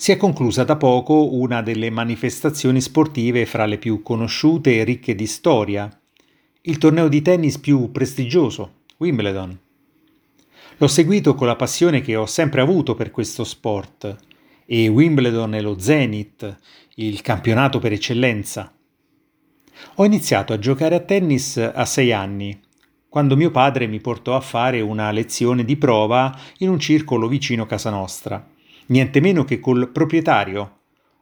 si è conclusa da poco una delle manifestazioni sportive fra le più conosciute e ricche di storia, il torneo di tennis più prestigioso, Wimbledon. L'ho seguito con la passione che ho sempre avuto per questo sport e Wimbledon è lo Zenith, il campionato per eccellenza. Ho iniziato a giocare a tennis a sei anni, quando mio padre mi portò a fare una lezione di prova in un circolo vicino casa nostra niente meno che col proprietario,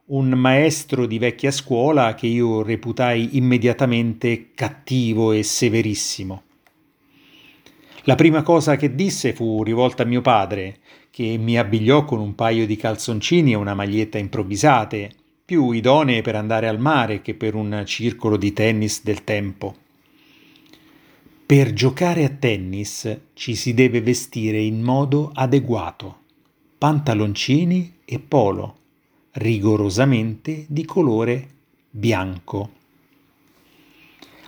un maestro di vecchia scuola che io reputai immediatamente cattivo e severissimo. La prima cosa che disse fu rivolta a mio padre, che mi abbigliò con un paio di calzoncini e una maglietta improvvisate, più idonee per andare al mare che per un circolo di tennis del tempo. Per giocare a tennis ci si deve vestire in modo adeguato pantaloncini e polo, rigorosamente di colore bianco.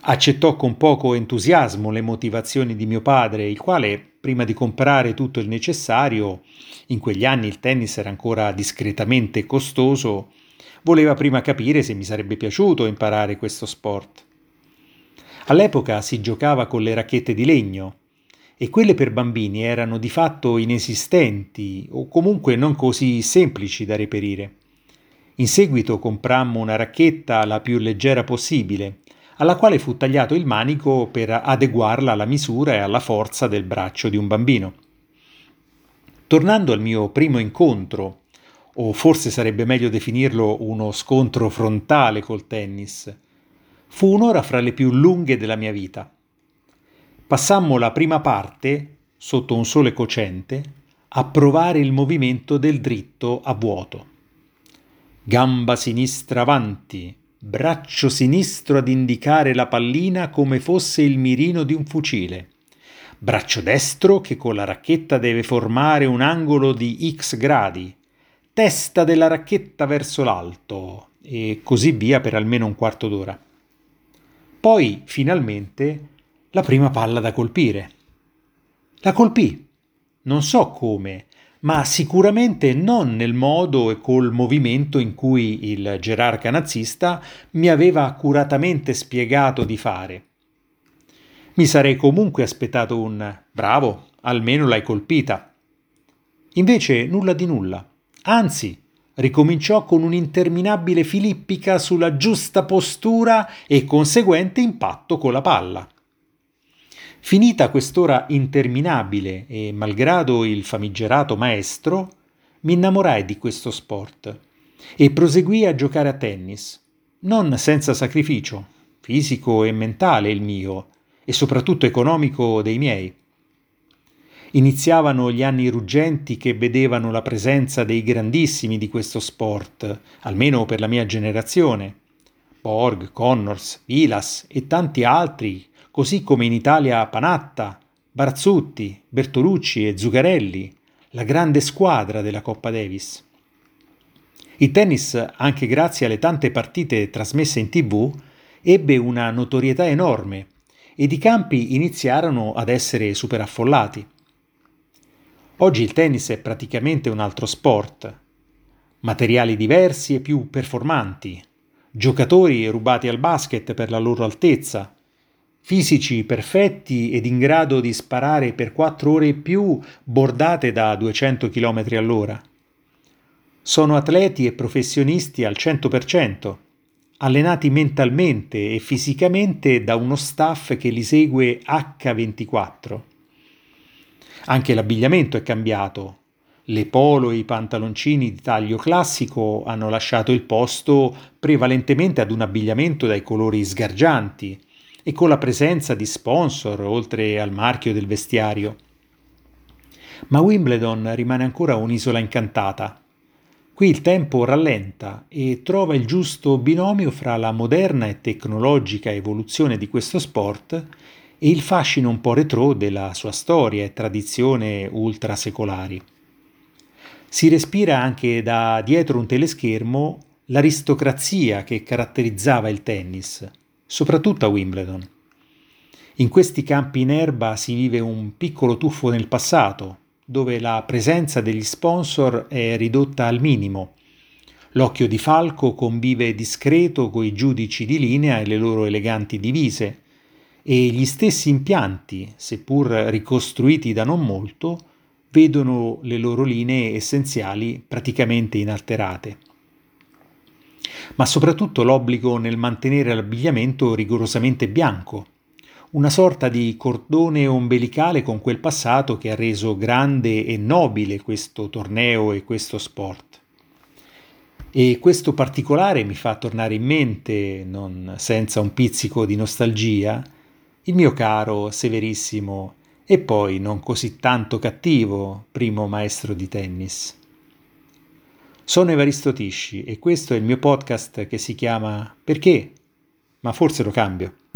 Accettò con poco entusiasmo le motivazioni di mio padre, il quale, prima di comprare tutto il necessario, in quegli anni il tennis era ancora discretamente costoso, voleva prima capire se mi sarebbe piaciuto imparare questo sport. All'epoca si giocava con le racchette di legno, e quelle per bambini erano di fatto inesistenti o comunque non così semplici da reperire. In seguito comprammo una racchetta la più leggera possibile, alla quale fu tagliato il manico per adeguarla alla misura e alla forza del braccio di un bambino. Tornando al mio primo incontro, o forse sarebbe meglio definirlo uno scontro frontale col tennis, fu un'ora fra le più lunghe della mia vita. Passammo la prima parte, sotto un sole cocente, a provare il movimento del dritto a vuoto. Gamba sinistra avanti, braccio sinistro ad indicare la pallina come fosse il mirino di un fucile. Braccio destro che con la racchetta deve formare un angolo di x gradi. Testa della racchetta verso l'alto e così via per almeno un quarto d'ora. Poi, finalmente, la prima palla da colpire. La colpì. Non so come, ma sicuramente non nel modo e col movimento in cui il gerarca nazista mi aveva accuratamente spiegato di fare. Mi sarei comunque aspettato un bravo, almeno l'hai colpita. Invece nulla di nulla. Anzi, ricominciò con un'interminabile filippica sulla giusta postura e conseguente impatto con la palla. Finita quest'ora interminabile e malgrado il famigerato maestro, mi innamorai di questo sport e proseguii a giocare a tennis, non senza sacrificio, fisico e mentale il mio, e soprattutto economico dei miei. Iniziavano gli anni ruggenti che vedevano la presenza dei grandissimi di questo sport, almeno per la mia generazione. Borg, Connors, Vilas e tanti altri così come in Italia Panatta, Barzzutti, Bertolucci e Zuccarelli, la grande squadra della Coppa Davis. Il tennis, anche grazie alle tante partite trasmesse in tv, ebbe una notorietà enorme ed i campi iniziarono ad essere superaffollati. Oggi il tennis è praticamente un altro sport. Materiali diversi e più performanti, giocatori rubati al basket per la loro altezza, fisici perfetti ed in grado di sparare per quattro ore e più bordate da 200 km all'ora. Sono atleti e professionisti al 100%, allenati mentalmente e fisicamente da uno staff che li segue H24. Anche l'abbigliamento è cambiato. Le polo e i pantaloncini di taglio classico hanno lasciato il posto prevalentemente ad un abbigliamento dai colori sgargianti, e con la presenza di sponsor oltre al marchio del vestiario. Ma Wimbledon rimane ancora un'isola incantata. Qui il tempo rallenta e trova il giusto binomio fra la moderna e tecnologica evoluzione di questo sport e il fascino un po' retro della sua storia e tradizione ultrasecolari. Si respira anche da dietro un teleschermo l'aristocrazia che caratterizzava il tennis, soprattutto a Wimbledon. In questi campi in erba si vive un piccolo tuffo nel passato, dove la presenza degli sponsor è ridotta al minimo L'occhio di falco convive discreto coi giudici di linea e le loro eleganti divise, e gli stessi impianti, seppur ricostruiti da non molto, vedono le loro linee essenziali praticamente inalterate. Ma soprattutto l'obbligo nel mantenere l'abbigliamento rigorosamente bianco, una sorta di cordone ombelicale con quel passato che ha reso grande e nobile questo torneo e questo sport. E questo particolare mi fa tornare in mente, non senza un pizzico di nostalgia, il mio caro, severissimo e poi non così tanto cattivo primo maestro di tennis. Sono Evaristo Tisci e questo è il mio podcast che si chiama Perché? Ma forse lo cambio.